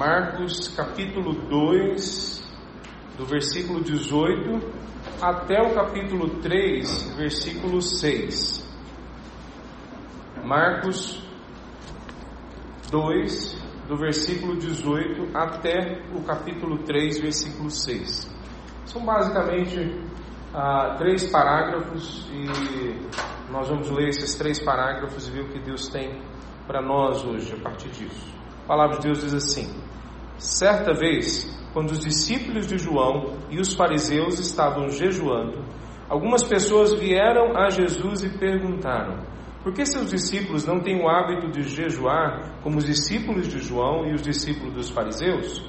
Marcos capítulo 2, do versículo 18 até o capítulo 3, versículo 6. Marcos 2, do versículo 18 até o capítulo 3, versículo 6. São basicamente ah, três parágrafos e nós vamos ler esses três parágrafos e ver o que Deus tem para nós hoje a partir disso. A palavra de Deus diz assim: Certa vez, quando os discípulos de João e os fariseus estavam jejuando, algumas pessoas vieram a Jesus e perguntaram: Por que seus discípulos não têm o hábito de jejuar como os discípulos de João e os discípulos dos fariseus?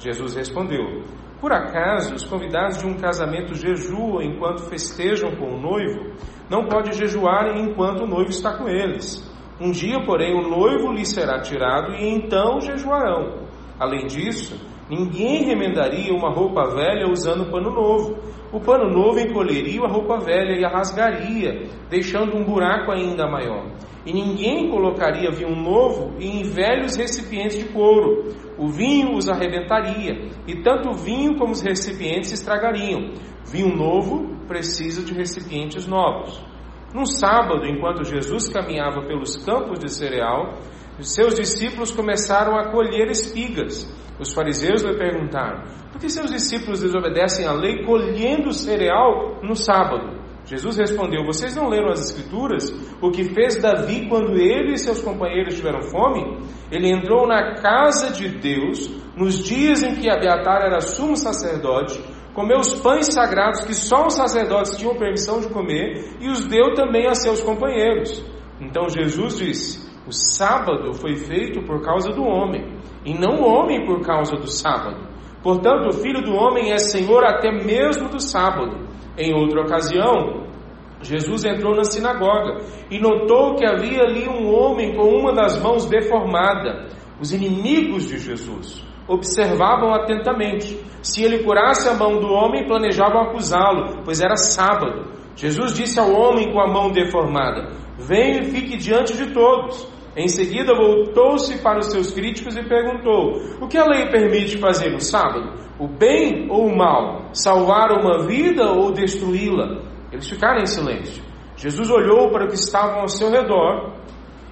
Jesus respondeu: por acaso os convidados de um casamento jejuam enquanto festejam com o noivo? Não pode jejuar enquanto o noivo está com eles. Um dia, porém, o noivo lhe será tirado e então jejuarão. Além disso, ninguém remendaria uma roupa velha usando pano novo. O pano novo encolheria a roupa velha e a rasgaria, deixando um buraco ainda maior. E ninguém colocaria vinho novo em velhos recipientes de couro. O vinho os arrebentaria, e tanto o vinho como os recipientes estragariam. Vinho novo precisa de recipientes novos. Num sábado, enquanto Jesus caminhava pelos campos de cereal, os seus discípulos começaram a colher espigas. Os fariseus lhe perguntaram: por que seus discípulos desobedecem à lei colhendo cereal no sábado? Jesus respondeu: Vocês não leram as Escrituras? O que fez Davi quando ele e seus companheiros tiveram fome? Ele entrou na casa de Deus nos dias em que Abiatar era sumo sacerdote, comeu os pães sagrados que só os sacerdotes tinham permissão de comer e os deu também a seus companheiros. Então Jesus disse: O sábado foi feito por causa do homem, e não o homem por causa do sábado. Portanto, o filho do homem é senhor até mesmo do sábado. Em outra ocasião, Jesus entrou na sinagoga e notou que havia ali um homem com uma das mãos deformada. Os inimigos de Jesus observavam atentamente. Se ele curasse a mão do homem, planejavam acusá-lo, pois era sábado. Jesus disse ao homem com a mão deformada: Venha e fique diante de todos. Em seguida, voltou-se para os seus críticos e perguntou: O que a lei permite fazer no sábado? o bem ou o mal, salvar uma vida ou destruí-la. Eles ficaram em silêncio. Jesus olhou para o que estavam ao seu redor,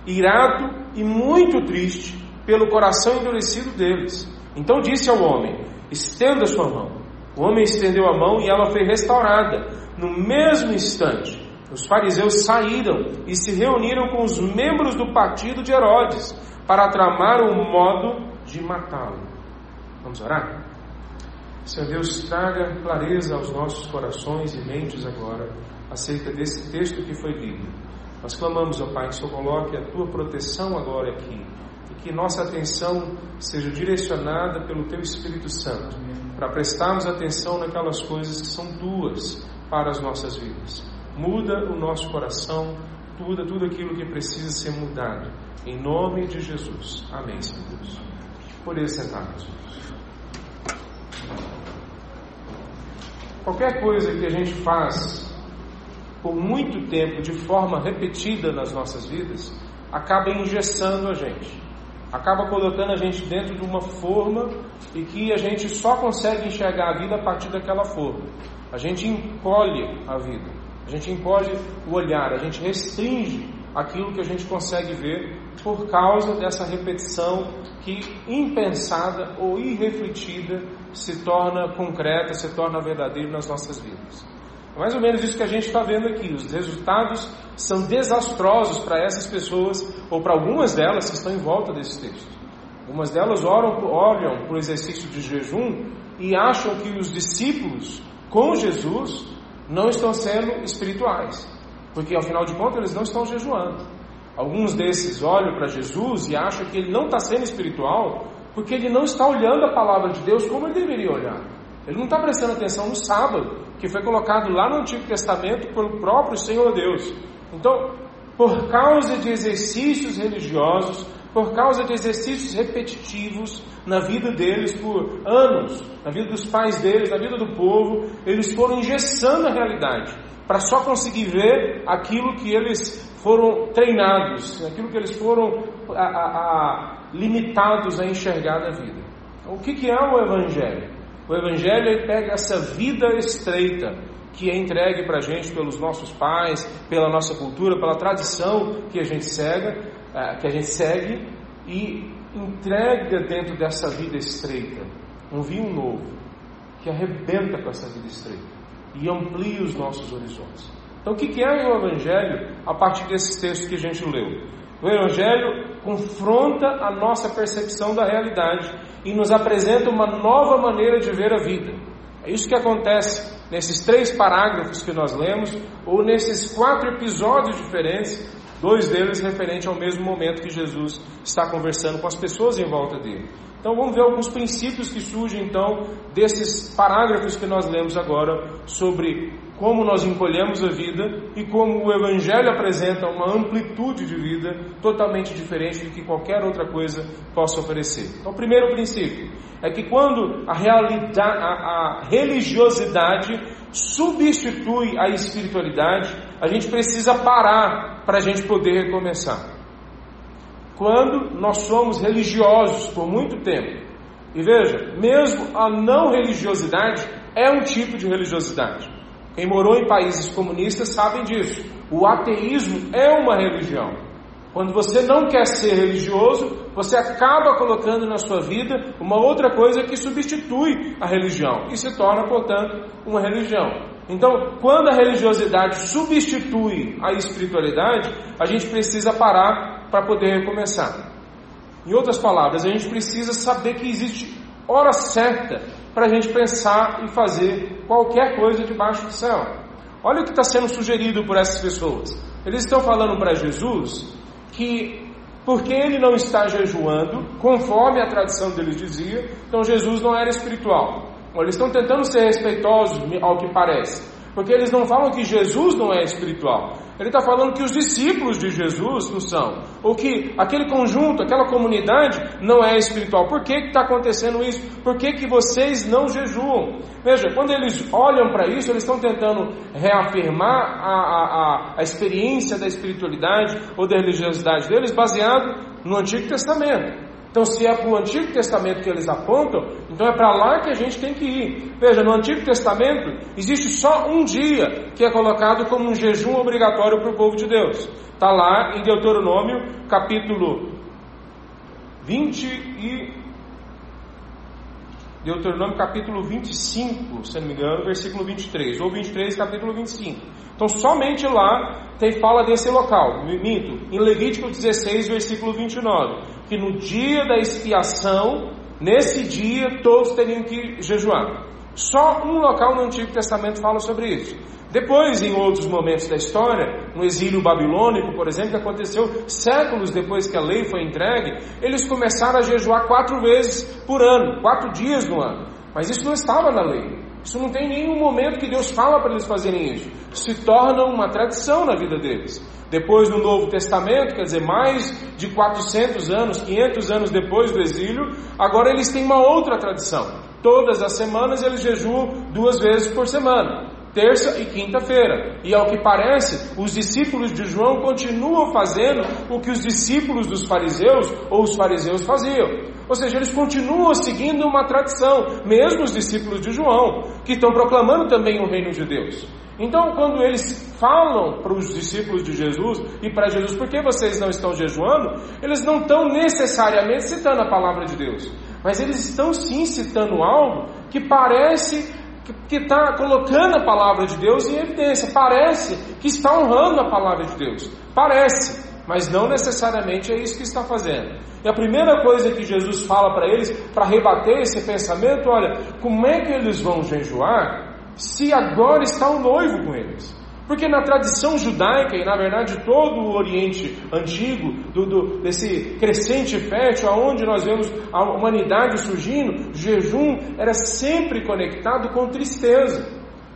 irado e muito triste pelo coração endurecido deles. Então disse ao homem: Estenda sua mão. O homem estendeu a mão e ela foi restaurada. No mesmo instante, os fariseus saíram e se reuniram com os membros do partido de Herodes para tramar o modo de matá-lo. Vamos orar? Senhor Deus, traga clareza aos nossos corações e mentes agora acerca desse texto que foi lido. Nós clamamos, ó Pai, que o Senhor coloque a tua proteção agora aqui e que nossa atenção seja direcionada pelo teu Espírito Santo para prestarmos atenção naquelas coisas que são tuas para as nossas vidas. Muda o nosso coração, muda tudo aquilo que precisa ser mudado. Em nome de Jesus. Amém, Senhor Deus. Por isso, sentados. Qualquer coisa que a gente faz por muito tempo, de forma repetida nas nossas vidas, acaba engessando a gente, acaba colocando a gente dentro de uma forma e que a gente só consegue enxergar a vida a partir daquela forma. A gente encolhe a vida, a gente encolhe o olhar, a gente restringe aquilo que a gente consegue ver por causa dessa repetição que, impensada ou irrefletida, se torna concreta, se torna verdadeira nas nossas vidas. É mais ou menos isso que a gente está vendo aqui. Os resultados são desastrosos para essas pessoas, ou para algumas delas que estão em volta desse texto. Algumas delas oram, olham para o exercício de jejum e acham que os discípulos com Jesus não estão sendo espirituais, porque afinal de contas eles não estão jejuando. Alguns desses olham para Jesus e acham que ele não está sendo espiritual porque ele não está olhando a palavra de Deus como ele deveria olhar. Ele não está prestando atenção no sábado, que foi colocado lá no Antigo Testamento pelo próprio Senhor Deus. Então, por causa de exercícios religiosos, por causa de exercícios repetitivos na vida deles por anos, na vida dos pais deles, na vida do povo, eles foram engessando a realidade para só conseguir ver aquilo que eles foram treinados, aquilo que eles foram a, a, a, limitados a enxergar na vida. O que, que é o Evangelho? O Evangelho pega essa vida estreita que é entregue para a gente pelos nossos pais, pela nossa cultura, pela tradição que a gente segue, é, que a gente segue e entrega dentro dessa vida estreita um vinho novo que arrebenta com essa vida estreita e amplia os nossos horizontes. Então, o que é o Evangelho a partir desses textos que a gente leu? O Evangelho confronta a nossa percepção da realidade e nos apresenta uma nova maneira de ver a vida. É isso que acontece nesses três parágrafos que nós lemos, ou nesses quatro episódios diferentes, dois deles referentes ao mesmo momento que Jesus está conversando com as pessoas em volta dele. Então vamos ver alguns princípios que surgem então desses parágrafos que nós lemos agora sobre como nós encolhemos a vida e como o Evangelho apresenta uma amplitude de vida totalmente diferente do que qualquer outra coisa possa oferecer. Então, o primeiro princípio é que quando a, a, a religiosidade substitui a espiritualidade, a gente precisa parar para a gente poder recomeçar. Quando nós somos religiosos por muito tempo, e veja, mesmo a não religiosidade é um tipo de religiosidade. Quem morou em países comunistas sabe disso. O ateísmo é uma religião. Quando você não quer ser religioso, você acaba colocando na sua vida uma outra coisa que substitui a religião e se torna, portanto, uma religião. Então, quando a religiosidade substitui a espiritualidade, a gente precisa parar para poder recomeçar. Em outras palavras, a gente precisa saber que existe hora certa para a gente pensar e fazer qualquer coisa debaixo do céu. Olha o que está sendo sugerido por essas pessoas. Eles estão falando para Jesus que, porque ele não está jejuando, conforme a tradição deles dizia, então Jesus não era espiritual. Eles estão tentando ser respeitosos, ao que parece. Porque eles não falam que Jesus não é espiritual. Ele está falando que os discípulos de Jesus não são. Ou que aquele conjunto, aquela comunidade não é espiritual. Por que está acontecendo isso? Por que, que vocês não jejuam? Veja, quando eles olham para isso, eles estão tentando reafirmar a, a, a experiência da espiritualidade ou da religiosidade deles baseado no Antigo Testamento. Então, se é para o Antigo Testamento que eles apontam, então é para lá que a gente tem que ir. Veja, no Antigo Testamento existe só um dia que é colocado como um jejum obrigatório para o povo de Deus. Está lá em Deuteronômio, capítulo 20 e. Deuteronômio capítulo 25, se não me engano, versículo 23, ou 23, capítulo 25. Então, somente lá tem fala desse local. Minto, em Levítico 16, versículo 29 que no dia da expiação, nesse dia, todos teriam que jejuar. Só um local no Antigo Testamento fala sobre isso. Depois, em outros momentos da história, no exílio babilônico, por exemplo, que aconteceu séculos depois que a lei foi entregue, eles começaram a jejuar quatro vezes por ano, quatro dias no ano. Mas isso não estava na lei. Isso não tem nenhum momento que Deus fala para eles fazerem isso. Se torna uma tradição na vida deles. Depois do Novo Testamento, quer dizer, mais de 400 anos, 500 anos depois do exílio, agora eles têm uma outra tradição. Todas as semanas eles jejuam duas vezes por semana terça e quinta-feira. E ao que parece, os discípulos de João continuam fazendo o que os discípulos dos fariseus ou os fariseus faziam. Ou seja, eles continuam seguindo uma tradição, mesmo os discípulos de João, que estão proclamando também o reino de Deus. Então, quando eles falam para os discípulos de Jesus e para Jesus, por que vocês não estão jejuando? Eles não estão necessariamente citando a palavra de Deus, mas eles estão sim citando algo que parece que está colocando a palavra de Deus em evidência, parece que está honrando a palavra de Deus, parece, mas não necessariamente é isso que está fazendo. E a primeira coisa que Jesus fala para eles, para rebater esse pensamento, olha, como é que eles vão jejuar se agora está o noivo com eles? Porque na tradição judaica e na verdade todo o Oriente Antigo, do, do, desse crescente fértil, aonde nós vemos a humanidade surgindo, jejum era sempre conectado com tristeza.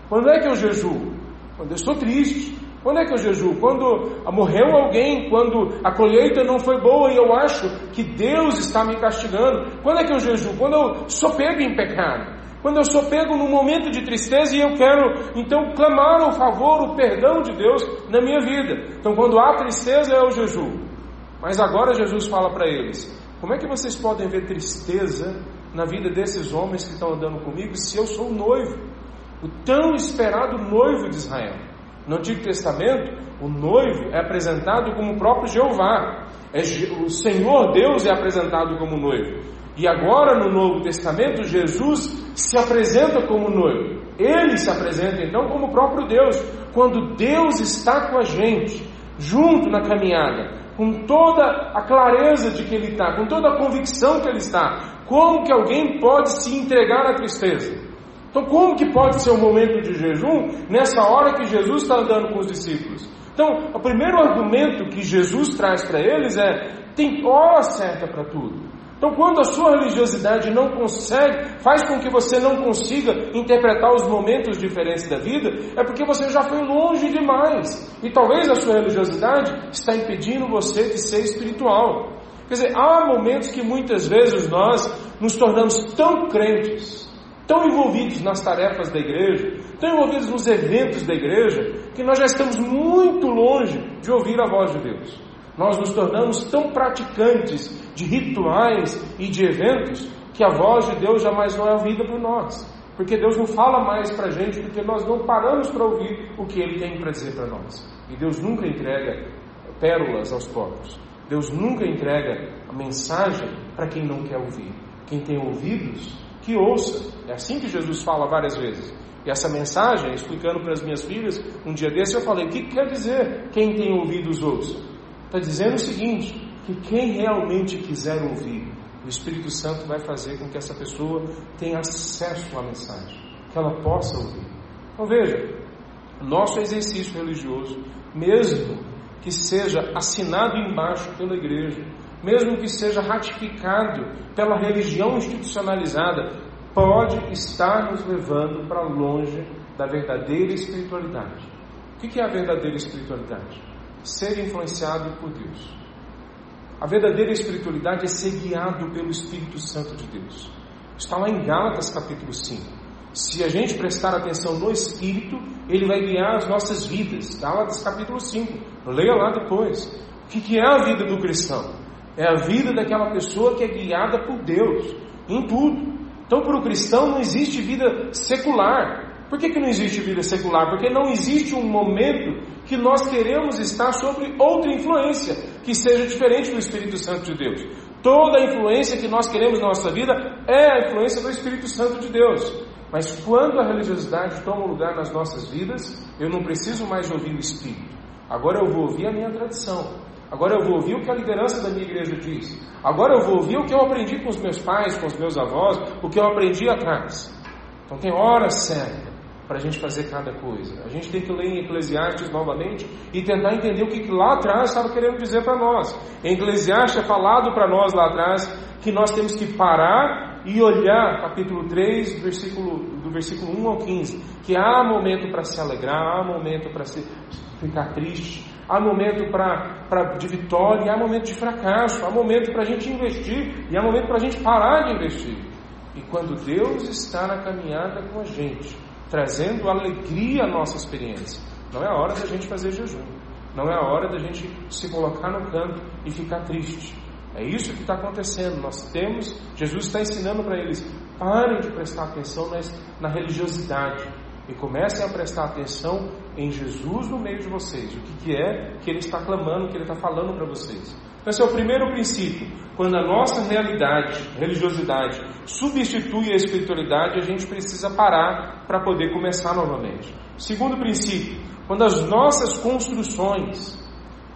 Quando é que eu jejuo? Quando eu estou triste. Quando é que eu jejuo? Quando morreu alguém, quando a colheita não foi boa e eu acho que Deus está me castigando. Quando é que eu jejuo? Quando eu sou pego em pecado. Quando eu sou pego num momento de tristeza e eu quero então clamar o favor, o perdão de Deus na minha vida. Então, quando há tristeza, é o jejum. Mas agora Jesus fala para eles: como é que vocês podem ver tristeza na vida desses homens que estão andando comigo se eu sou o noivo, o tão esperado noivo de Israel? No Antigo Testamento, o noivo é apresentado como o próprio Jeová, é, o Senhor Deus é apresentado como noivo. E agora no Novo Testamento, Jesus se apresenta como noivo. Ele se apresenta então como o próprio Deus. Quando Deus está com a gente, junto na caminhada, com toda a clareza de que Ele está, com toda a convicção que Ele está, como que alguém pode se entregar à tristeza? Então, como que pode ser o um momento de jejum nessa hora que Jesus está andando com os discípulos? Então, o primeiro argumento que Jesus traz para eles é: tem hora certa para tudo. Então, quando a sua religiosidade não consegue, faz com que você não consiga interpretar os momentos diferentes da vida, é porque você já foi longe demais. E talvez a sua religiosidade está impedindo você de ser espiritual. Quer dizer, há momentos que muitas vezes nós nos tornamos tão crentes, tão envolvidos nas tarefas da igreja, tão envolvidos nos eventos da igreja, que nós já estamos muito longe de ouvir a voz de Deus. Nós nos tornamos tão praticantes de rituais e de eventos que a voz de Deus jamais não é ouvida por nós. Porque Deus não fala mais para a gente porque nós não paramos para ouvir o que Ele tem para dizer para nós. E Deus nunca entrega pérolas aos povos. Deus nunca entrega a mensagem para quem não quer ouvir. Quem tem ouvidos, que ouça. É assim que Jesus fala várias vezes. E essa mensagem, explicando para as minhas filhas, um dia desse eu falei: o que quer dizer quem tem ouvidos ouça? Está dizendo o seguinte: que quem realmente quiser ouvir, o Espírito Santo vai fazer com que essa pessoa tenha acesso à mensagem, que ela possa ouvir. Então veja, nosso exercício religioso, mesmo que seja assinado embaixo pela igreja, mesmo que seja ratificado pela religião institucionalizada, pode estar nos levando para longe da verdadeira espiritualidade. O que é a verdadeira espiritualidade? Ser influenciado por Deus. A verdadeira espiritualidade é ser guiado pelo Espírito Santo de Deus. Está lá em Gálatas capítulo 5. Se a gente prestar atenção no Espírito, ele vai guiar as nossas vidas. Gálatas capítulo 5. Leia lá depois. O que é a vida do cristão? É a vida daquela pessoa que é guiada por Deus em tudo. Então, para o cristão não existe vida secular. Por que, que não existe vida secular? Porque não existe um momento que nós queremos estar sobre outra influência que seja diferente do Espírito Santo de Deus. Toda a influência que nós queremos na nossa vida é a influência do Espírito Santo de Deus. Mas quando a religiosidade toma lugar nas nossas vidas, eu não preciso mais ouvir o Espírito. Agora eu vou ouvir a minha tradição. Agora eu vou ouvir o que a liderança da minha igreja diz. Agora eu vou ouvir o que eu aprendi com os meus pais, com os meus avós, o que eu aprendi atrás. Então tem hora certa para a gente fazer cada coisa. A gente tem que ler em Eclesiastes novamente e tentar entender o que, lá atrás estava querendo dizer para nós. Em Eclesiastes é falado para nós lá atrás que nós temos que parar e olhar, capítulo 3, versículo, do versículo 1 ao 15, que há momento para se alegrar, há momento para se ficar triste, há momento pra, pra, de vitória, há momento de fracasso, há momento para a gente investir e há momento para a gente parar de investir. E quando Deus está na caminhada com a gente, trazendo alegria à nossa experiência. Não é a hora da gente fazer jejum. Não é a hora da gente se colocar no canto e ficar triste. É isso que está acontecendo. Nós temos, Jesus está ensinando para eles: parem de prestar atenção na religiosidade e comecem a prestar atenção em Jesus no meio de vocês. O que, que é que Ele está clamando, que Ele está falando para vocês. Então, esse é o primeiro princípio. Quando a nossa realidade, religiosidade, substitui a espiritualidade, a gente precisa parar para poder começar novamente. Segundo princípio, quando as nossas construções,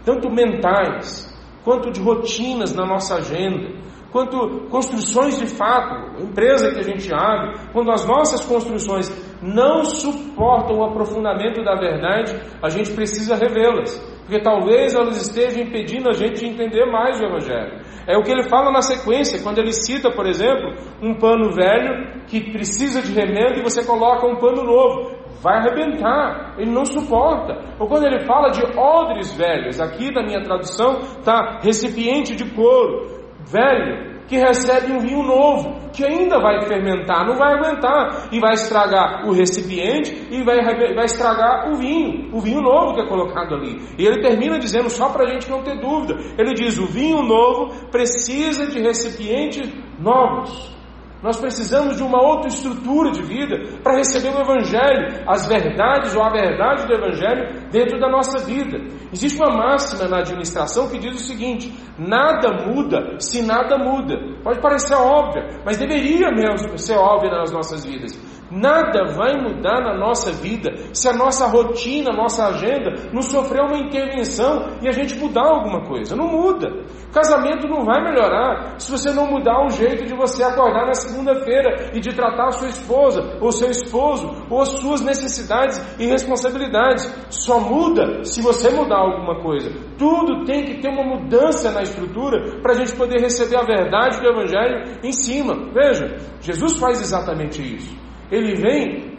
tanto mentais, quanto de rotinas na nossa agenda, quanto construções de fato, empresa que a gente abre, quando as nossas construções não suportam o aprofundamento da verdade, a gente precisa revê-las porque talvez elas estejam impedindo a gente de entender mais o Evangelho. É o que ele fala na sequência, quando ele cita, por exemplo, um pano velho que precisa de remendo e você coloca um pano novo. Vai arrebentar, ele não suporta. Ou quando ele fala de odres velhos, aqui na minha tradução está recipiente de couro velho, que recebe um vinho novo, que ainda vai fermentar, não vai aguentar, e vai estragar o recipiente e vai, vai estragar o vinho, o vinho novo que é colocado ali. E ele termina dizendo, só para a gente não ter dúvida, ele diz: o vinho novo precisa de recipientes novos. Nós precisamos de uma outra estrutura de vida para receber o Evangelho, as verdades ou a verdade do Evangelho dentro da nossa vida. Existe uma máxima na administração que diz o seguinte: nada muda se nada muda. Pode parecer óbvia, mas deveria mesmo ser óbvia nas nossas vidas. Nada vai mudar na nossa vida se a nossa rotina, a nossa agenda não sofrer uma intervenção e a gente mudar alguma coisa. Não muda. Casamento não vai melhorar se você não mudar o jeito de você acordar na segunda-feira e de tratar a sua esposa ou seu esposo ou as suas necessidades e responsabilidades. Só muda se você mudar alguma coisa. Tudo tem que ter uma mudança na estrutura para a gente poder receber a verdade do Evangelho em cima. Veja, Jesus faz exatamente isso. Ele vem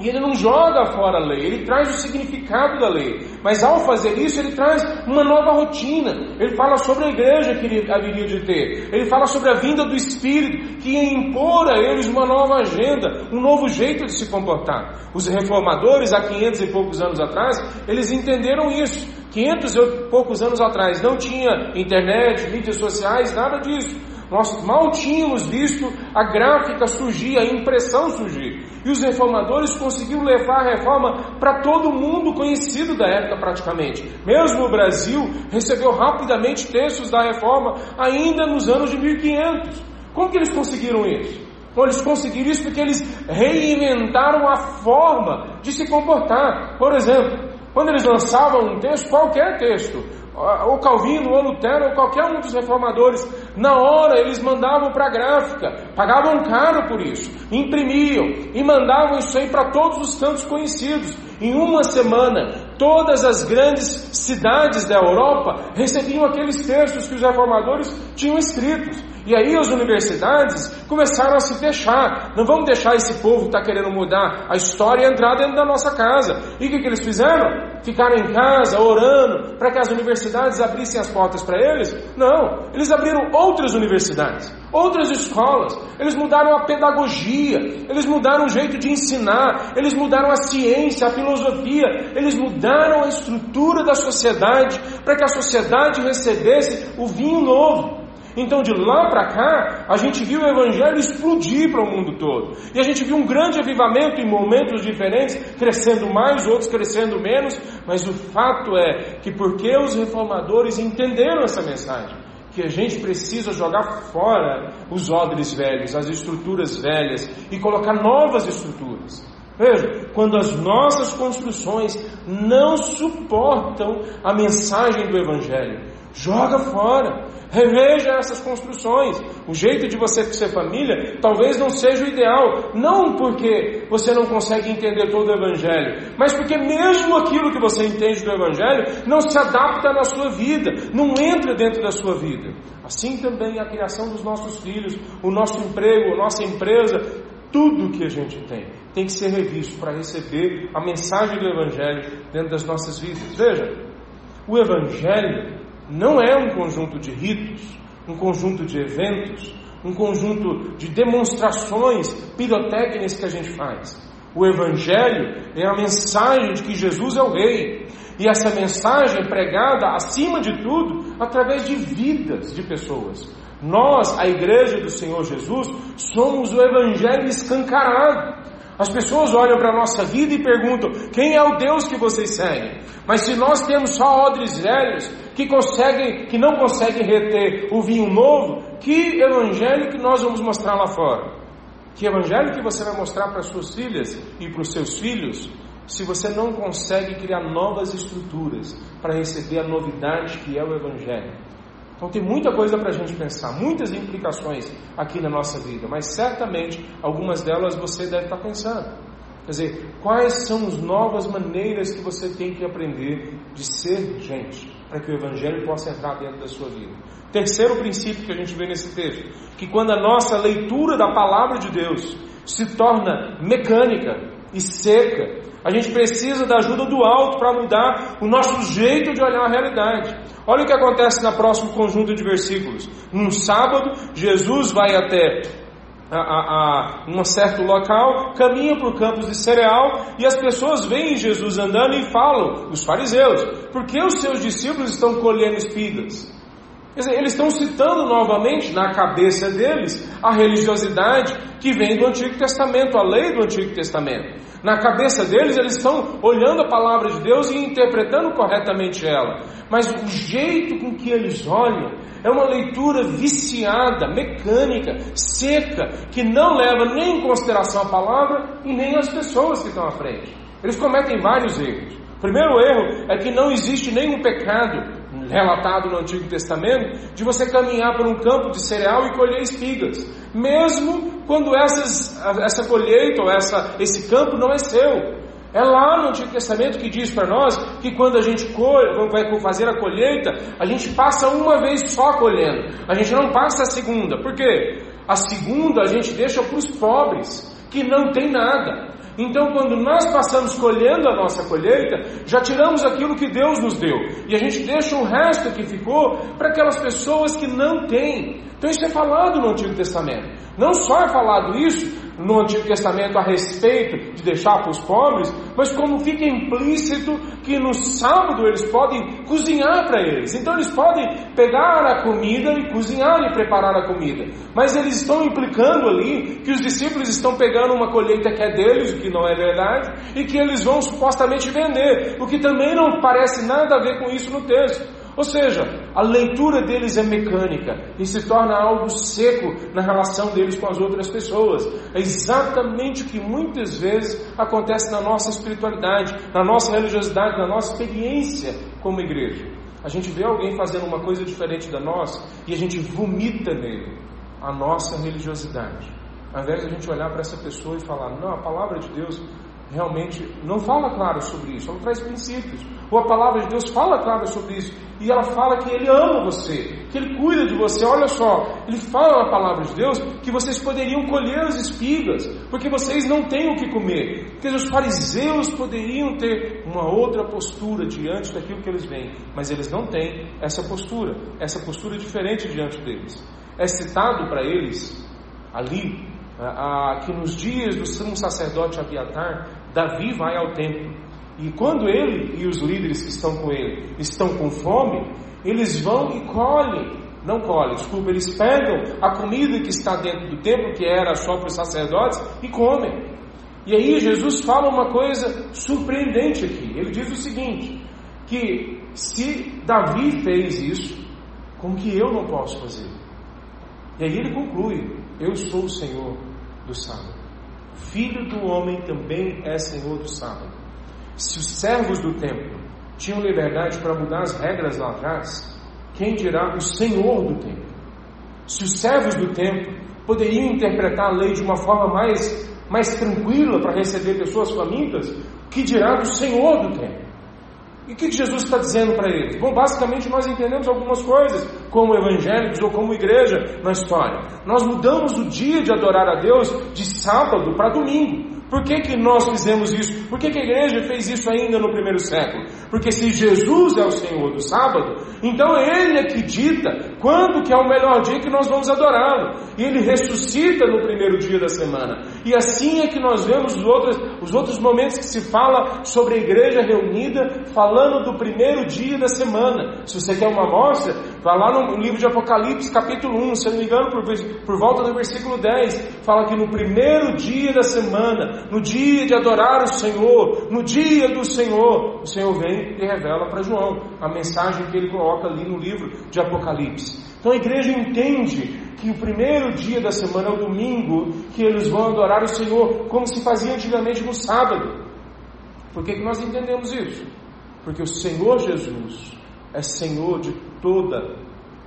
e ele não joga fora a lei, ele traz o significado da lei. Mas ao fazer isso, ele traz uma nova rotina. Ele fala sobre a igreja que ele haveria de ter. Ele fala sobre a vinda do Espírito, que ia impor a eles uma nova agenda, um novo jeito de se comportar. Os reformadores, há 500 e poucos anos atrás, eles entenderam isso. 500 e poucos anos atrás não tinha internet, mídias sociais, nada disso. Nós mal tínhamos visto a gráfica surgir, a impressão surgir. E os reformadores conseguiram levar a reforma para todo mundo conhecido da época praticamente. Mesmo o Brasil recebeu rapidamente textos da reforma ainda nos anos de 1500. Como que eles conseguiram isso? Bom, eles conseguiram isso porque eles reinventaram a forma de se comportar. Por exemplo, quando eles lançavam um texto, qualquer texto, ou Calvino, ou Lutero, ou qualquer um dos reformadores, na hora eles mandavam para a gráfica, pagavam caro por isso, imprimiam e mandavam isso aí para todos os cantos conhecidos. Em uma semana, todas as grandes cidades da Europa recebiam aqueles textos que os reformadores tinham escritos. E aí as universidades começaram a se fechar. Não vamos deixar esse povo que está querendo mudar a história entrar dentro da nossa casa. E o que, que eles fizeram? Ficaram em casa orando para que as universidades abrissem as portas para eles? Não. Eles abriram outras universidades, outras escolas. Eles mudaram a pedagogia, eles mudaram o jeito de ensinar, eles mudaram a ciência, a filosofia, eles mudaram a estrutura da sociedade para que a sociedade recebesse o vinho novo. Então de lá para cá, a gente viu o Evangelho explodir para o mundo todo. E a gente viu um grande avivamento em momentos diferentes, crescendo mais, outros crescendo menos. Mas o fato é que porque os reformadores entenderam essa mensagem, que a gente precisa jogar fora os odres velhos, as estruturas velhas e colocar novas estruturas. Veja, quando as nossas construções não suportam a mensagem do Evangelho, joga fora. Reveja essas construções. O jeito de você ser família talvez não seja o ideal, não porque você não consegue entender todo o Evangelho, mas porque mesmo aquilo que você entende do Evangelho não se adapta na sua vida, não entra dentro da sua vida. Assim também a criação dos nossos filhos, o nosso emprego, a nossa empresa, tudo que a gente tem tem que ser revisto para receber a mensagem do Evangelho dentro das nossas vidas. Veja, o Evangelho não é um conjunto de ritos, um conjunto de eventos, um conjunto de demonstrações pirotécnicas que a gente faz. O Evangelho é a mensagem de que Jesus é o Rei. E essa mensagem é pregada, acima de tudo, através de vidas de pessoas. Nós, a Igreja do Senhor Jesus, somos o Evangelho escancarado. As pessoas olham para a nossa vida e perguntam: quem é o Deus que vocês seguem? Mas se nós temos só odres velhos que conseguem, que não conseguem reter o vinho novo, que evangelho que nós vamos mostrar lá fora? Que evangelho que você vai mostrar para suas filhas e para os seus filhos, se você não consegue criar novas estruturas para receber a novidade que é o evangelho? Então tem muita coisa para a gente pensar, muitas implicações aqui na nossa vida, mas certamente algumas delas você deve estar pensando. Quer dizer, quais são as novas maneiras que você tem que aprender de ser gente, para que o Evangelho possa entrar dentro da sua vida? Terceiro princípio que a gente vê nesse texto, que quando a nossa leitura da palavra de Deus se torna mecânica e seca, a gente precisa da ajuda do alto para mudar o nosso jeito de olhar a realidade. Olha o que acontece no próximo conjunto de versículos. Num sábado, Jesus vai até a, a, a um certo local, caminha para o campus de cereal e as pessoas veem Jesus andando e falam, os fariseus, por que os seus discípulos estão colhendo espigas? Dizer, eles estão citando novamente na cabeça deles a religiosidade que vem do Antigo Testamento, a lei do Antigo Testamento. Na cabeça deles, eles estão olhando a palavra de Deus e interpretando corretamente ela. Mas o jeito com que eles olham é uma leitura viciada, mecânica, seca, que não leva nem em consideração a palavra e nem as pessoas que estão à frente. Eles cometem vários erros. O primeiro erro é que não existe nenhum pecado relatado no Antigo Testamento de você caminhar por um campo de cereal e colher espigas, mesmo quando essas, essa colheita ou essa, esse campo não é seu. É lá no Antigo Testamento que diz para nós que quando a gente colhe, vai fazer a colheita, a gente passa uma vez só colhendo, a gente não passa a segunda. Por quê? A segunda a gente deixa para os pobres, que não tem nada. Então, quando nós passamos colhendo a nossa colheita, já tiramos aquilo que Deus nos deu e a gente deixa o resto que ficou para aquelas pessoas que não têm. Então, isso é falado no Antigo Testamento. Não só é falado isso no Antigo Testamento a respeito de deixar para os pobres, mas como fica implícito que no sábado eles podem cozinhar para eles. Então eles podem pegar a comida e cozinhar e preparar a comida. Mas eles estão implicando ali que os discípulos estão pegando uma colheita que é deles, o que não é verdade, e que eles vão supostamente vender, o que também não parece nada a ver com isso no texto. Ou seja, a leitura deles é mecânica e se torna algo seco na relação deles com as outras pessoas. É exatamente o que muitas vezes acontece na nossa espiritualidade, na nossa religiosidade, na nossa experiência como igreja. A gente vê alguém fazendo uma coisa diferente da nossa e a gente vomita nele a nossa religiosidade. Ao invés de a gente olhar para essa pessoa e falar, não, a palavra de Deus realmente não fala claro sobre isso, ela traz princípios. Ou a palavra de Deus fala claro sobre isso. E ela fala que Ele ama você, que Ele cuida de você. Olha só, Ele fala na palavra de Deus que vocês poderiam colher as espigas, porque vocês não têm o que comer. Porque os fariseus poderiam ter uma outra postura diante daquilo que eles veem, mas eles não têm essa postura, essa postura diferente diante deles. É citado para eles ali que nos dias do sumo sacerdote Abiatar, Davi vai ao templo. E quando ele e os líderes que estão com ele estão com fome, eles vão e colhem. Não colhem, desculpa, eles pegam a comida que está dentro do templo, que era só para os sacerdotes, e comem. E aí Jesus fala uma coisa surpreendente aqui. Ele diz o seguinte: que se Davi fez isso, como que eu não posso fazer? E aí ele conclui: Eu sou o Senhor do sábado. Filho do homem também é Senhor do sábado. Se os servos do templo tinham liberdade para mudar as regras lá atrás, quem dirá o Senhor do templo? Se os servos do templo poderiam interpretar a lei de uma forma mais, mais tranquila para receber pessoas famintas, que dirá do Senhor do templo? E o que Jesus está dizendo para eles? Bom, basicamente nós entendemos algumas coisas, como evangélicos ou como igreja na história. Nós mudamos o dia de adorar a Deus de sábado para domingo. Por que, que nós fizemos isso? Por que, que a igreja fez isso ainda no primeiro século? Porque se Jesus é o Senhor do sábado, então é Ele é que dita quando que é o melhor dia que nós vamos adorá-lo. E Ele ressuscita no primeiro dia da semana. E assim é que nós vemos os outros, os outros momentos que se fala sobre a igreja reunida, falando do primeiro dia da semana. Se você quer uma amostra, vá lá no livro de Apocalipse, capítulo 1, se eu não me engano, por, por volta do versículo 10, fala que no primeiro dia da semana, no dia de adorar o Senhor, no dia do Senhor, o Senhor vem e revela para João a mensagem que ele coloca ali no livro de Apocalipse. Então a igreja entende que o primeiro dia da semana é o domingo, que eles vão adorar o Senhor, como se fazia antigamente no sábado. Por que, que nós entendemos isso? Porque o Senhor Jesus é Senhor de toda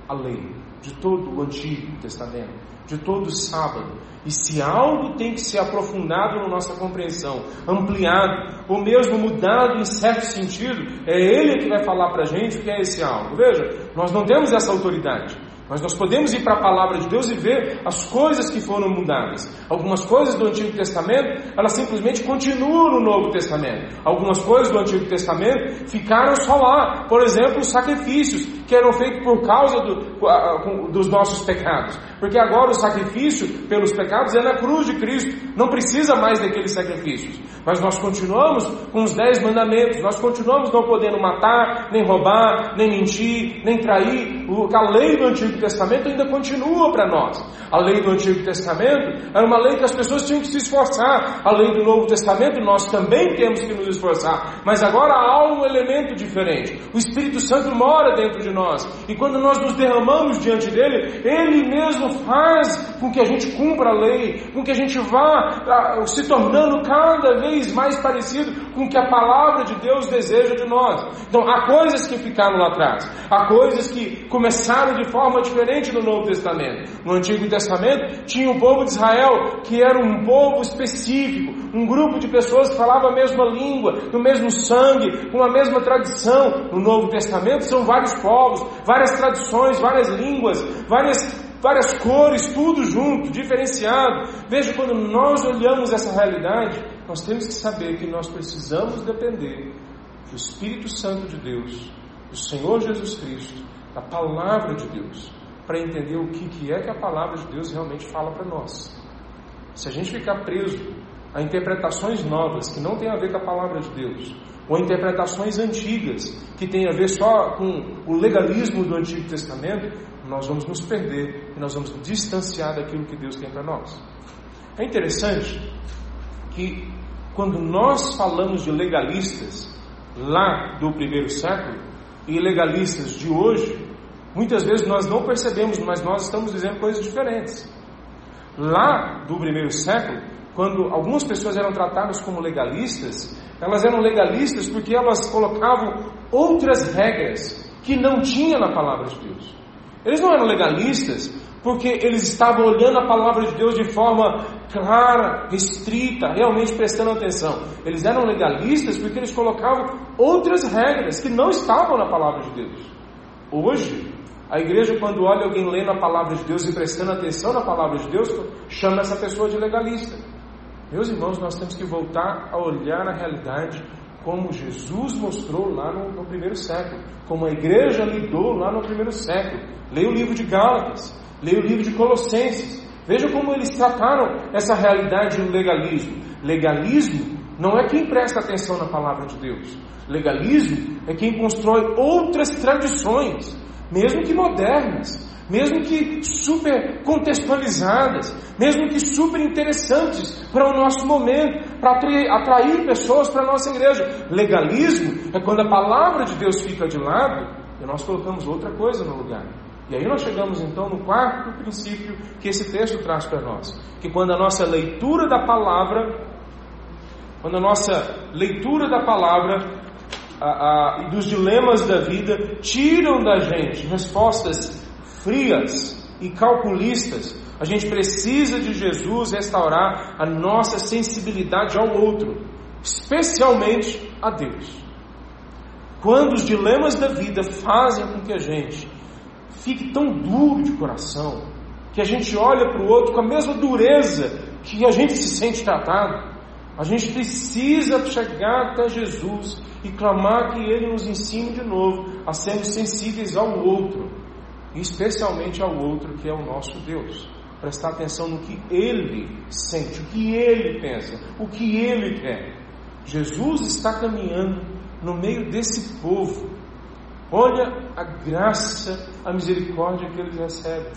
a lei, de todo o Antigo Testamento de todo sábado. E se algo tem que ser aprofundado na nossa compreensão, ampliado, ou mesmo mudado em certo sentido, é Ele que vai falar para a gente o que é esse algo. Veja, nós não temos essa autoridade. Mas nós podemos ir para a palavra de Deus e ver as coisas que foram mudadas. Algumas coisas do Antigo Testamento, elas simplesmente continuam no Novo Testamento. Algumas coisas do Antigo Testamento ficaram só lá. Por exemplo, os sacrifícios que eram feitos por causa do, dos nossos pecados. Porque agora o sacrifício pelos pecados é na cruz de Cristo, não precisa mais daqueles sacrifícios. Mas nós continuamos com os dez mandamentos, nós continuamos não podendo matar, nem roubar, nem mentir, nem trair. A lei do Antigo Testamento ainda continua para nós. A lei do Antigo Testamento era uma lei que as pessoas tinham que se esforçar. A lei do Novo Testamento nós também temos que nos esforçar. Mas agora há um elemento diferente. O Espírito Santo mora dentro de nós. E quando nós nos derramamos diante dele, ele mesmo faz com que a gente cumpra a lei, com que a gente vá ah, se tornando cada vez mais parecido com o que a palavra de Deus deseja de nós. Então, há coisas que ficaram lá atrás, há coisas que começaram de forma diferente no Novo Testamento. No Antigo Testamento, tinha o povo de Israel, que era um povo específico, um grupo de pessoas que falavam a mesma língua, do mesmo sangue, com a mesma tradição. No Novo Testamento, são vários povos, várias tradições, várias línguas, várias várias cores, tudo junto, diferenciado. Veja, quando nós olhamos essa realidade, nós temos que saber que nós precisamos depender do Espírito Santo de Deus, do Senhor Jesus Cristo, da palavra de Deus, para entender o que, que é que a palavra de Deus realmente fala para nós. Se a gente ficar preso a interpretações novas que não têm a ver com a palavra de Deus, ou interpretações antigas que têm a ver só com o legalismo do Antigo Testamento, nós vamos nos perder e nós vamos distanciar daquilo que Deus tem para nós. É interessante que quando nós falamos de legalistas lá do primeiro século e legalistas de hoje, muitas vezes nós não percebemos, mas nós estamos dizendo coisas diferentes. Lá do primeiro século, quando algumas pessoas eram tratadas como legalistas, elas eram legalistas porque elas colocavam outras regras que não tinha na palavra de Deus. Eles não eram legalistas porque eles estavam olhando a palavra de Deus de forma clara, restrita, realmente prestando atenção. Eles eram legalistas porque eles colocavam outras regras que não estavam na palavra de Deus. Hoje, a igreja, quando olha alguém lendo a palavra de Deus e prestando atenção na palavra de Deus, chama essa pessoa de legalista. Meus irmãos, nós temos que voltar a olhar a realidade como Jesus mostrou lá no, no primeiro século, como a igreja lidou lá no primeiro século. Leia o livro de Gálatas, Leia o livro de Colossenses. Veja como eles trataram essa realidade do legalismo. Legalismo não é quem presta atenção na palavra de Deus. Legalismo é quem constrói outras tradições, mesmo que modernas, mesmo que super contextualizadas, mesmo que super interessantes para o nosso momento, para atrair, atrair pessoas para a nossa igreja. Legalismo é quando a palavra de Deus fica de lado e nós colocamos outra coisa no lugar. E aí nós chegamos então no quarto princípio que esse texto traz para nós, que quando a nossa leitura da palavra, quando a nossa leitura da palavra e dos dilemas da vida tiram da gente respostas frias e calculistas, a gente precisa de Jesus restaurar a nossa sensibilidade ao outro, especialmente a Deus. Quando os dilemas da vida fazem com que a gente fique tão duro de coração, que a gente olha para o outro com a mesma dureza que a gente se sente tratado. A gente precisa chegar até Jesus e clamar que Ele nos ensine de novo a sermos sensíveis ao outro, especialmente ao outro que é o nosso Deus. Prestar atenção no que Ele sente, o que Ele pensa, o que Ele quer. Jesus está caminhando no meio desse povo Olha a graça, a misericórdia que eles recebem.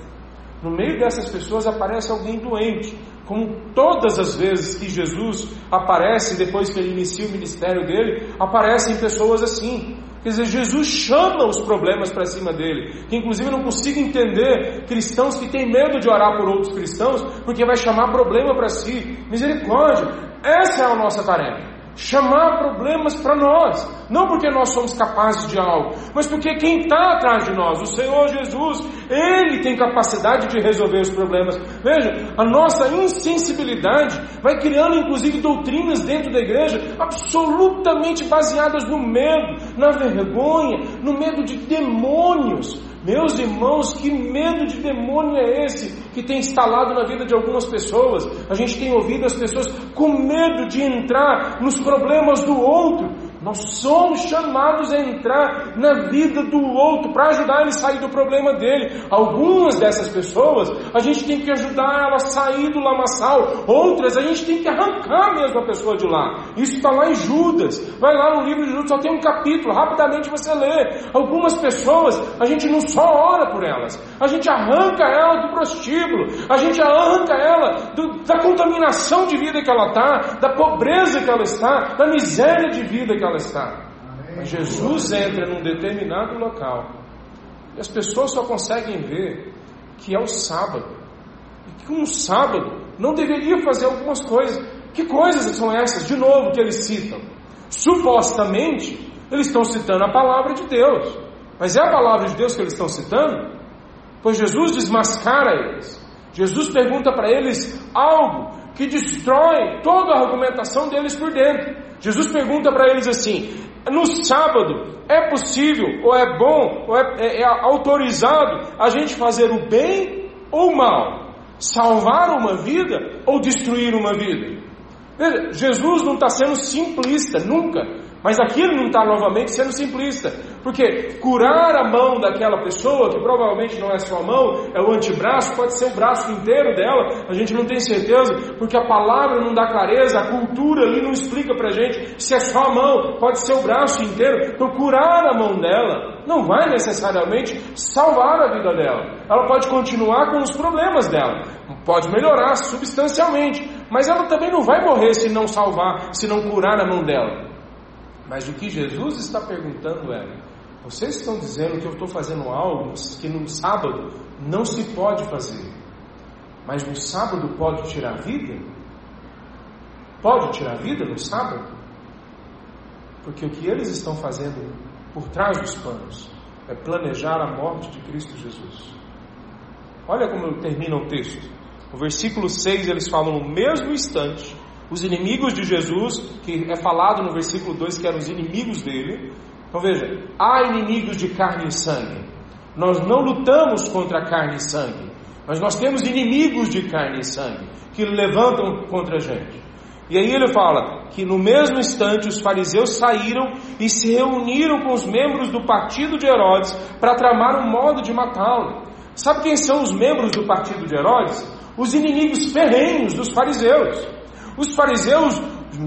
No meio dessas pessoas aparece alguém doente, como todas as vezes que Jesus aparece depois que ele inicia o ministério dele, aparecem pessoas assim. Quer dizer, Jesus chama os problemas para cima dele. Que inclusive não consigo entender cristãos que têm medo de orar por outros cristãos, porque vai chamar problema para si. Misericórdia, essa é a nossa tarefa chamar problemas para nós, não porque nós somos capazes de algo, mas porque quem está atrás de nós, o Senhor Jesus, Ele tem capacidade de resolver os problemas. Veja, a nossa insensibilidade vai criando inclusive doutrinas dentro da igreja absolutamente baseadas no medo, na vergonha, no medo de demônios. Meus irmãos, que medo de demônio é esse que tem instalado na vida de algumas pessoas? A gente tem ouvido as pessoas com medo de entrar nos problemas do outro. Nós somos chamados a entrar na vida do outro para ajudar ele a sair do problema dele. Algumas dessas pessoas a gente tem que ajudar ela a sair do lamaçal, outras a gente tem que arrancar mesmo a pessoa de lá. Isso está lá em Judas. Vai lá no livro de Judas, só tem um capítulo, rapidamente você lê. Algumas pessoas a gente não só ora por elas, a gente arranca ela do prostíbulo, a gente arranca ela do, da contaminação de vida que ela está, da pobreza que ela está, da miséria de vida que ela ela está. Mas Jesus entra num determinado local e as pessoas só conseguem ver que é o sábado. E que um sábado não deveria fazer algumas coisas. Que coisas são essas? De novo, que eles citam. Supostamente, eles estão citando a palavra de Deus. Mas é a palavra de Deus que eles estão citando? Pois Jesus desmascara eles. Jesus pergunta para eles algo que destrói toda a argumentação deles por dentro. Jesus pergunta para eles assim: no sábado é possível, ou é bom, ou é, é, é autorizado a gente fazer o bem ou o mal? Salvar uma vida ou destruir uma vida? Veja, Jesus não está sendo simplista, nunca. Mas aqui ele não está novamente sendo simplista, porque curar a mão daquela pessoa, que provavelmente não é sua mão, é o antebraço, pode ser o braço inteiro dela, a gente não tem certeza, porque a palavra não dá clareza, a cultura ali não explica para a gente se é só a mão, pode ser o braço inteiro. Então, curar a mão dela não vai necessariamente salvar a vida dela, ela pode continuar com os problemas dela, pode melhorar substancialmente, mas ela também não vai morrer se não salvar, se não curar a mão dela. Mas o que Jesus está perguntando é: vocês estão dizendo que eu estou fazendo algo que no sábado não se pode fazer, mas no sábado pode tirar vida? Pode tirar vida no sábado? Porque o que eles estão fazendo por trás dos panos é planejar a morte de Cristo Jesus. Olha como termina o texto. No versículo 6 eles falam no mesmo instante os inimigos de Jesus, que é falado no versículo 2 que eram os inimigos dele. Então veja, há inimigos de carne e sangue. Nós não lutamos contra carne e sangue, mas nós temos inimigos de carne e sangue que levantam contra a gente. E aí ele fala que no mesmo instante os fariseus saíram e se reuniram com os membros do partido de Herodes para tramar um modo de matá-lo. Sabe quem são os membros do partido de Herodes? Os inimigos ferrenhos dos fariseus. Os fariseus,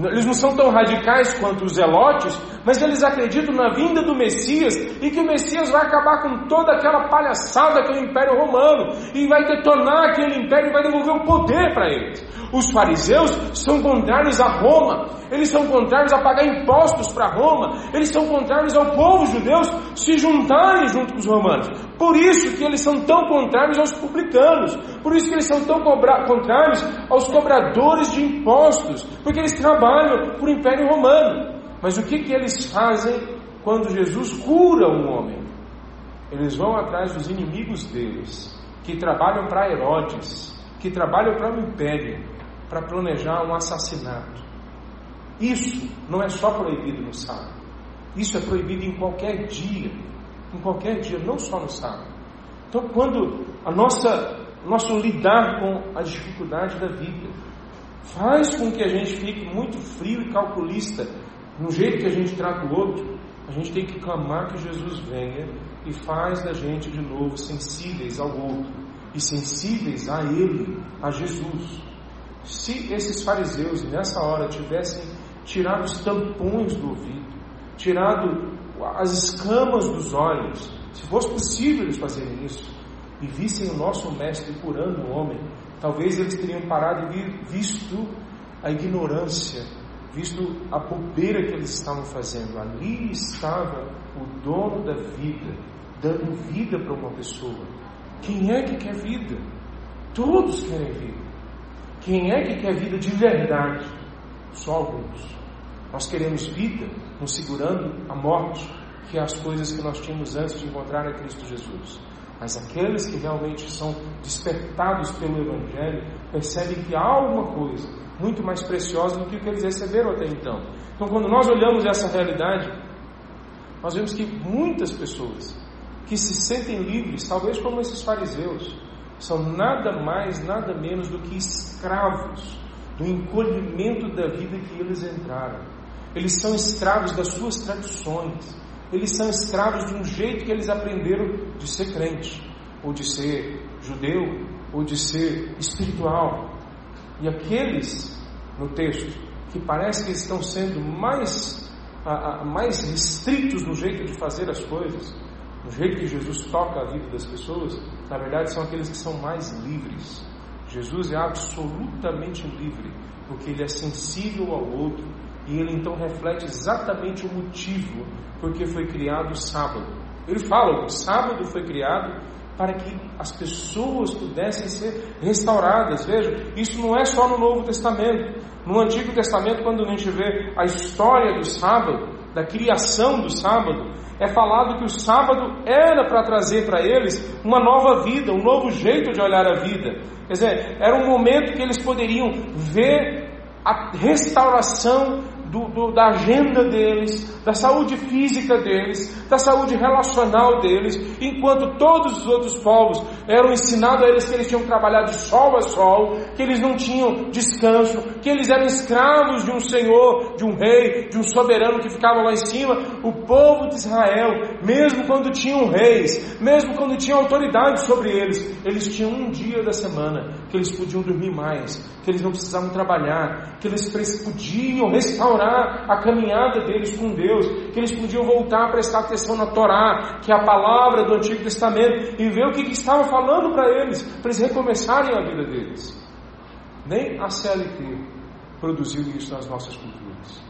eles não são tão radicais quanto os zelotes, mas eles acreditam na vinda do Messias e que o Messias vai acabar com toda aquela palhaçada que é o Império Romano e vai detonar aquele império e vai devolver o poder para eles. Os fariseus são contrários a Roma, eles são contrários a pagar impostos para Roma, eles são contrários ao povo judeu se juntarem junto com os romanos. Por isso que eles são tão contrários aos publicanos, por isso que eles são tão contrários aos cobradores de impostos, porque eles trabalham para o Império Romano. Mas o que, que eles fazem quando Jesus cura um homem? Eles vão atrás dos inimigos deles, que trabalham para Herodes, que trabalham para o império, para planejar um assassinato. Isso não é só proibido no sábado. Isso é proibido em qualquer dia. Em qualquer dia, não só no sábado. Então, quando a nossa nosso lidar com a dificuldade da vida faz com que a gente fique muito frio e calculista no jeito que a gente trata o outro, a gente tem que clamar que Jesus venha e faz da gente de novo sensíveis ao outro e sensíveis a Ele, a Jesus. Se esses fariseus nessa hora tivessem tirado os tampões do ouvido, tirado as escamas dos olhos, se fosse possível eles fazerem isso, e vissem o nosso Mestre curando o homem, talvez eles teriam parado e visto a ignorância, visto a bobeira que eles estavam fazendo. Ali estava o dono da vida, dando vida para uma pessoa. Quem é que quer vida? Todos querem vida. Quem é que quer vida de verdade? Só alguns. Nós queremos vida, nos segurando a morte, que é as coisas que nós tínhamos antes de encontrar a Cristo Jesus. Mas aqueles que realmente são despertados pelo Evangelho percebem que há alguma coisa muito mais preciosa do que o que eles receberam até então. Então, quando nós olhamos essa realidade, nós vemos que muitas pessoas que se sentem livres, talvez como esses fariseus, são nada mais, nada menos do que escravos do encolhimento da vida que eles entraram. eles são escravos das suas tradições, eles são escravos de um jeito que eles aprenderam de ser crente, ou de ser judeu, ou de ser espiritual. E aqueles, no texto, que parece que estão sendo mais, mais restritos no jeito de fazer as coisas, no jeito que Jesus toca a vida das pessoas, na verdade são aqueles que são mais livres. Jesus é absolutamente livre, porque ele é sensível ao outro e ele então reflete exatamente o motivo porque foi criado o sábado. Ele fala: o sábado foi criado para que as pessoas pudessem ser restauradas. Veja, isso não é só no Novo Testamento. No Antigo Testamento, quando a gente vê a história do sábado, da criação do sábado, é falado que o sábado era para trazer para eles uma nova vida, um novo jeito de olhar a vida. Quer dizer, era um momento que eles poderiam ver a restauração do, do, da agenda deles, da saúde física deles, da saúde relacional deles, enquanto todos os outros povos eram ensinados a eles que eles tinham que trabalhar de sol a sol, que eles não tinham descanso, que eles eram escravos de um senhor, de um rei, de um soberano que ficava lá em cima. O povo de Israel, mesmo quando tinham reis, mesmo quando tinham autoridade sobre eles, eles tinham um dia da semana que eles podiam dormir mais, que eles não precisavam trabalhar, que eles podiam restaurar a caminhada deles com Deus, que eles podiam voltar a prestar atenção na Torá, que é a palavra do Antigo Testamento, e ver o que, que estava falando para eles, para eles recomeçarem a vida deles. Nem a CLT produziu isso nas nossas culturas,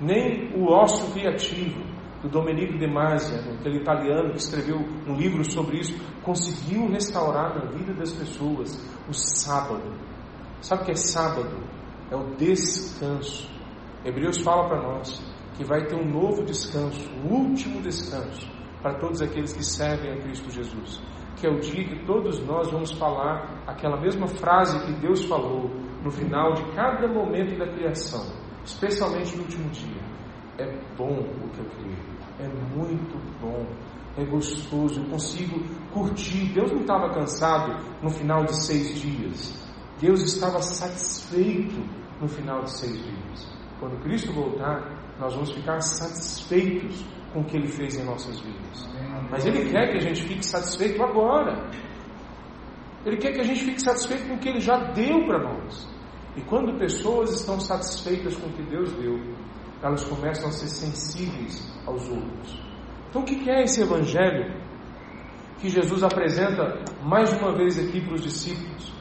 nem o ócio criativo do Domenico De Masia, aquele italiano que escreveu um livro sobre isso, conseguiu restaurar na vida das pessoas o sábado. Sabe o que é sábado? É o descanso. Hebreus fala para nós que vai ter um novo descanso, o último descanso, para todos aqueles que servem a Cristo Jesus. Que é o dia que todos nós vamos falar aquela mesma frase que Deus falou no final de cada momento da criação, especialmente no último dia. É bom o que eu criei, é muito bom, é gostoso, eu consigo curtir. Deus não estava cansado no final de seis dias, Deus estava satisfeito no final de seis dias. Quando Cristo voltar, nós vamos ficar satisfeitos com o que Ele fez em nossas vidas. Mas Ele quer que a gente fique satisfeito agora. Ele quer que a gente fique satisfeito com o que Ele já deu para nós. E quando pessoas estão satisfeitas com o que Deus deu, elas começam a ser sensíveis aos outros. Então, o que é esse Evangelho que Jesus apresenta mais uma vez aqui para os discípulos?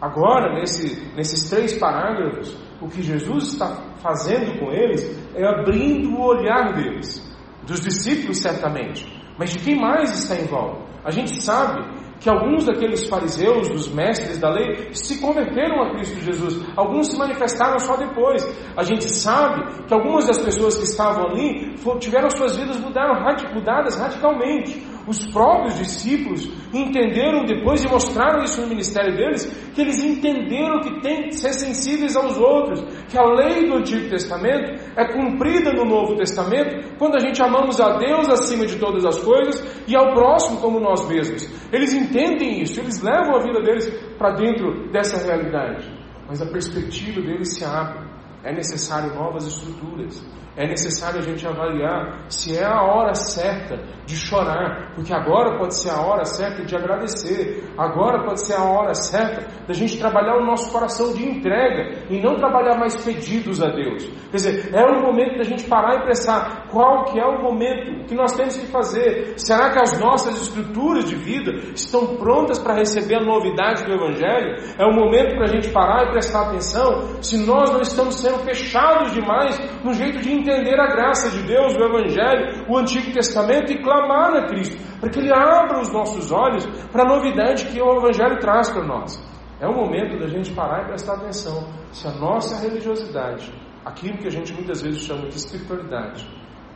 Agora, nesse, nesses três parágrafos, o que Jesus está fazendo com eles é abrindo o olhar deles, dos discípulos certamente, mas de quem mais está em volta. A gente sabe que alguns daqueles fariseus, dos mestres da lei, se converteram a Cristo Jesus. Alguns se manifestaram só depois. A gente sabe que algumas das pessoas que estavam ali tiveram suas vidas mudadas radicalmente. Os próprios discípulos entenderam depois e mostraram isso no ministério deles, que eles entenderam que tem que ser sensíveis aos outros, que a lei do Antigo Testamento é cumprida no Novo Testamento quando a gente amamos a Deus acima de todas as coisas e ao próximo como nós mesmos. Eles entendem isso, eles levam a vida deles para dentro dessa realidade, mas a perspectiva deles se abre. É necessário novas estruturas, é necessário a gente avaliar se é a hora certa de chorar, porque agora pode ser a hora certa de agradecer, agora pode ser a hora certa da gente trabalhar o nosso coração de entrega e não trabalhar mais pedidos a Deus. Quer dizer, é o momento da gente parar e pensar qual que é o momento que nós temos que fazer. Será que as nossas estruturas de vida estão prontas para receber a novidade do Evangelho? É o momento para a gente parar e prestar atenção se nós não estamos sendo fechados demais no jeito de entender entender a graça de Deus, o Evangelho, o Antigo Testamento e clamar a Cristo, para que Ele abra os nossos olhos para a novidade que o Evangelho traz para nós. É o momento da gente parar e prestar atenção se a nossa religiosidade, aquilo que a gente muitas vezes chama de espiritualidade,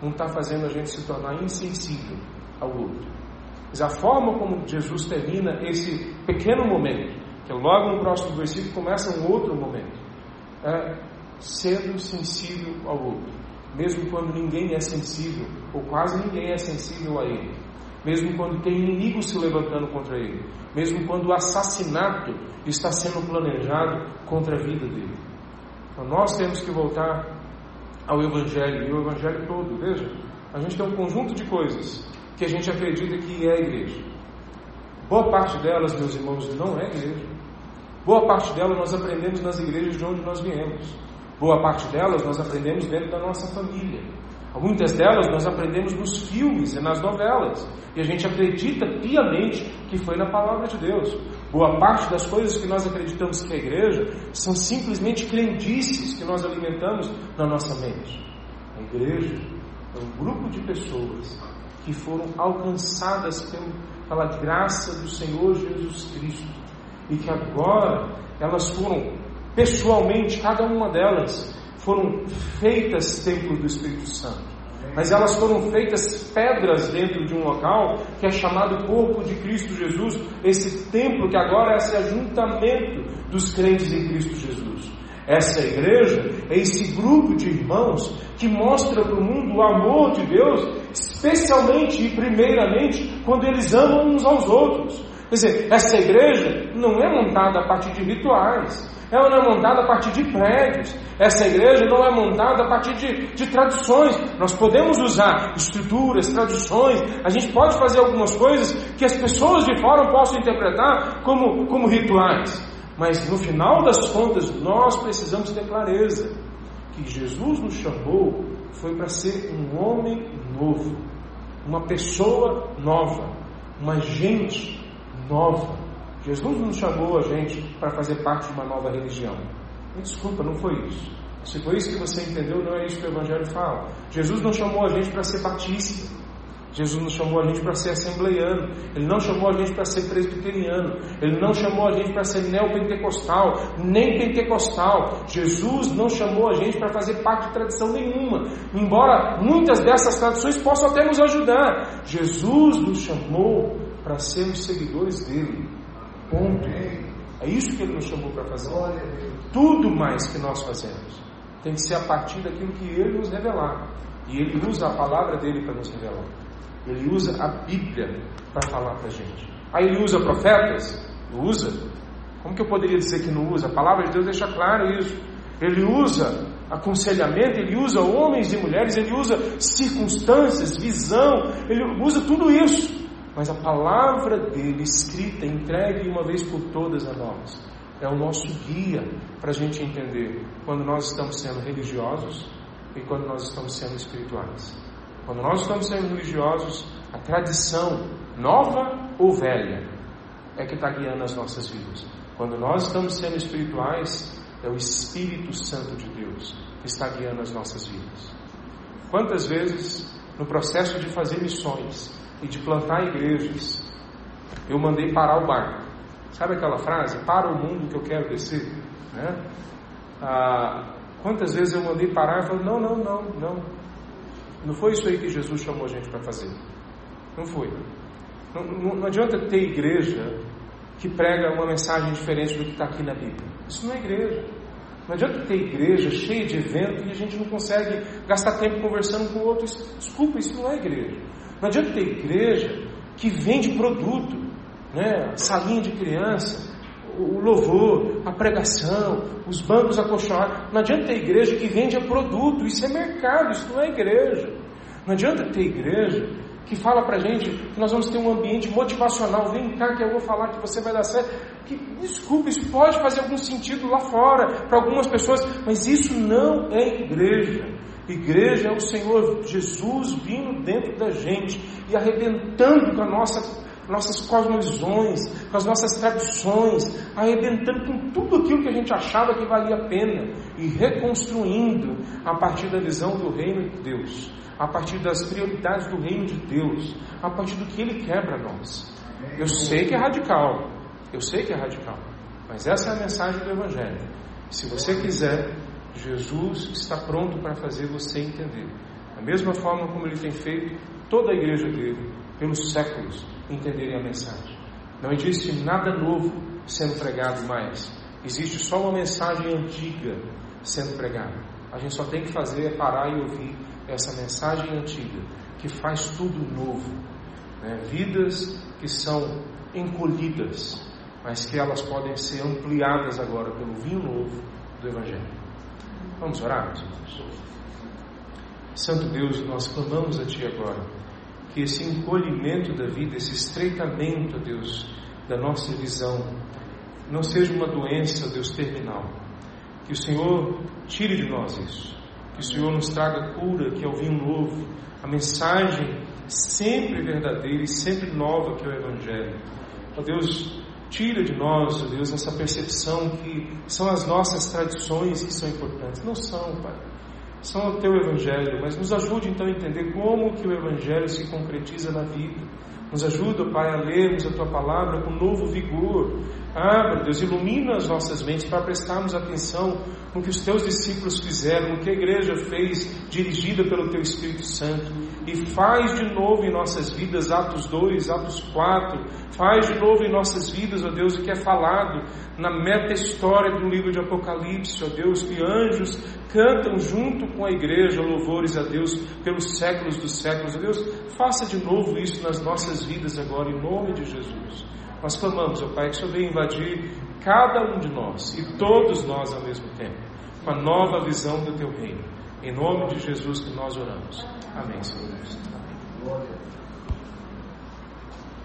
não está fazendo a gente se tornar insensível ao outro. Mas a forma como Jesus termina esse pequeno momento, que logo no próximo versículo começa um outro momento, é sendo sensível ao outro mesmo quando ninguém é sensível, ou quase ninguém é sensível a ele, mesmo quando tem inimigos se levantando contra ele, mesmo quando o assassinato está sendo planejado contra a vida dele. Então nós temos que voltar ao Evangelho, e o Evangelho todo, veja, a gente tem um conjunto de coisas que a gente acredita que é a igreja. Boa parte delas, meus irmãos, não é igreja. Boa parte delas nós aprendemos nas igrejas de onde nós viemos. Boa parte delas nós aprendemos dentro da nossa família. Muitas delas nós aprendemos nos filmes e nas novelas. E a gente acredita piamente que foi na palavra de Deus. Boa parte das coisas que nós acreditamos que é igreja são simplesmente crendices que nós alimentamos na nossa mente. A igreja é um grupo de pessoas que foram alcançadas pela graça do Senhor Jesus Cristo e que agora elas foram pessoalmente, cada uma delas, foram feitas templo do Espírito Santo mas elas foram feitas pedras dentro de um local que é chamado corpo de Cristo Jesus, esse templo que agora é esse ajuntamento dos crentes em Cristo Jesus. Essa igreja é esse grupo de irmãos que mostra para o mundo o amor de Deus, especialmente e primeiramente quando eles amam uns aos outros. Quer dizer, essa igreja não é montada a partir de rituais, ela não é montada a partir de prédios. Essa igreja não é montada a partir de, de traduções. Nós podemos usar estruturas, traduções, a gente pode fazer algumas coisas que as pessoas de fora possam interpretar como, como rituais. Mas no final das contas, nós precisamos ter clareza que Jesus nos chamou foi para ser um homem novo, uma pessoa nova, uma gente nova. Jesus não chamou a gente para fazer parte de uma nova religião. Me desculpa, não foi isso. Se foi isso que você entendeu, não é isso que o Evangelho fala. Jesus não chamou a gente para ser batista. Jesus não chamou a gente para ser assembleiano. Ele não chamou a gente para ser presbiteriano. Ele não chamou a gente para ser neopentecostal, nem pentecostal. Jesus não chamou a gente para fazer parte de tradição nenhuma. Embora muitas dessas tradições possam até nos ajudar. Jesus nos chamou para sermos seguidores dele. Ponto. É isso que Ele nos chamou para fazer. Tudo mais que nós fazemos tem que ser a partir daquilo que Ele nos revelar. E Ele usa a palavra dele para nos revelar. Ele usa a Bíblia para falar para a gente. Aí Ele usa profetas? Usa. Como que eu poderia dizer que não usa? A palavra de Deus deixa claro isso. Ele usa aconselhamento, ele usa homens e mulheres, ele usa circunstâncias, visão, ele usa tudo isso mas a palavra dele, escrita, entregue uma vez por todas a nós, é o nosso guia para a gente entender quando nós estamos sendo religiosos e quando nós estamos sendo espirituais. Quando nós estamos sendo religiosos, a tradição, nova ou velha, é que está guiando as nossas vidas. Quando nós estamos sendo espirituais, é o Espírito Santo de Deus que está guiando as nossas vidas. Quantas vezes, no processo de fazer missões, e de plantar igrejas, eu mandei parar o barco. Sabe aquela frase? Para o mundo que eu quero descer. Né? Ah, quantas vezes eu mandei parar e falei: não, não, não, não. Não foi isso aí que Jesus chamou a gente para fazer. Não foi. Não, não, não adianta ter igreja que prega uma mensagem diferente do que está aqui na Bíblia. Isso não é igreja. Não adianta ter igreja cheia de evento e a gente não consegue gastar tempo conversando com outros. Desculpa, isso não é igreja. Não adianta ter igreja que vende produto, né? salinha de criança, o louvor, a pregação, os bancos acolchoados. Não adianta ter igreja que vende produto, isso é mercado, isso não é igreja. Não adianta ter igreja que fala pra gente que nós vamos ter um ambiente motivacional. Vem cá que eu vou falar que você vai dar certo. Que, desculpa, isso pode fazer algum sentido lá fora para algumas pessoas, mas isso não é igreja. Igreja é o Senhor Jesus vindo dentro da gente e arrebentando com a nossa, nossas cosmovisões, com as nossas tradições, arrebentando com tudo aquilo que a gente achava que valia a pena e reconstruindo a partir da visão do reino de Deus, a partir das prioridades do reino de Deus, a partir do que Ele quer para nós. Eu sei que é radical, eu sei que é radical, mas essa é a mensagem do Evangelho. Se você quiser Jesus está pronto para fazer você entender. Da mesma forma como ele tem feito toda a igreja dele, pelos séculos, entenderem a mensagem. Não existe nada novo sendo pregado mais. Existe só uma mensagem antiga sendo pregada. A gente só tem que fazer é parar e ouvir essa mensagem antiga, que faz tudo novo. Né? Vidas que são encolhidas, mas que elas podem ser ampliadas agora pelo vinho novo do Evangelho. Vamos orar, meus irmãos? Santo Deus, nós clamamos a Ti agora, que esse encolhimento da vida, esse estreitamento, Deus, da nossa visão, não seja uma doença, Deus, terminal. Que o Senhor tire de nós isso. Que o Senhor nos traga cura, que é o vinho novo, a mensagem sempre verdadeira e sempre nova que é o Evangelho. Ó Deus, tira de nós, ó Deus, essa percepção que são as nossas tradições que são importantes. Não são, Pai são o teu Evangelho, mas nos ajude então a entender como que o Evangelho se concretiza na vida. Nos ajuda, Pai, a lermos a tua palavra com novo vigor. Ah, meu Deus, ilumina as nossas mentes para prestarmos atenção no que os teus discípulos fizeram, no que a igreja fez, dirigida pelo teu Espírito Santo. E faz de novo em nossas vidas, Atos 2, Atos 4, faz de novo em nossas vidas, ó Deus, o que é falado na meta-história do livro de Apocalipse, ó Deus, que anjos cantam junto com a igreja louvores a Deus pelos séculos dos séculos. Ó Deus, faça de novo isso nas nossas vidas agora, em nome de Jesus. Nós clamamos, ó Pai, que o Senhor venha invadir cada um de nós e todos nós ao mesmo tempo, com a nova visão do Teu reino. Em nome de Jesus que nós oramos. Amém, Senhor Deus. Amém.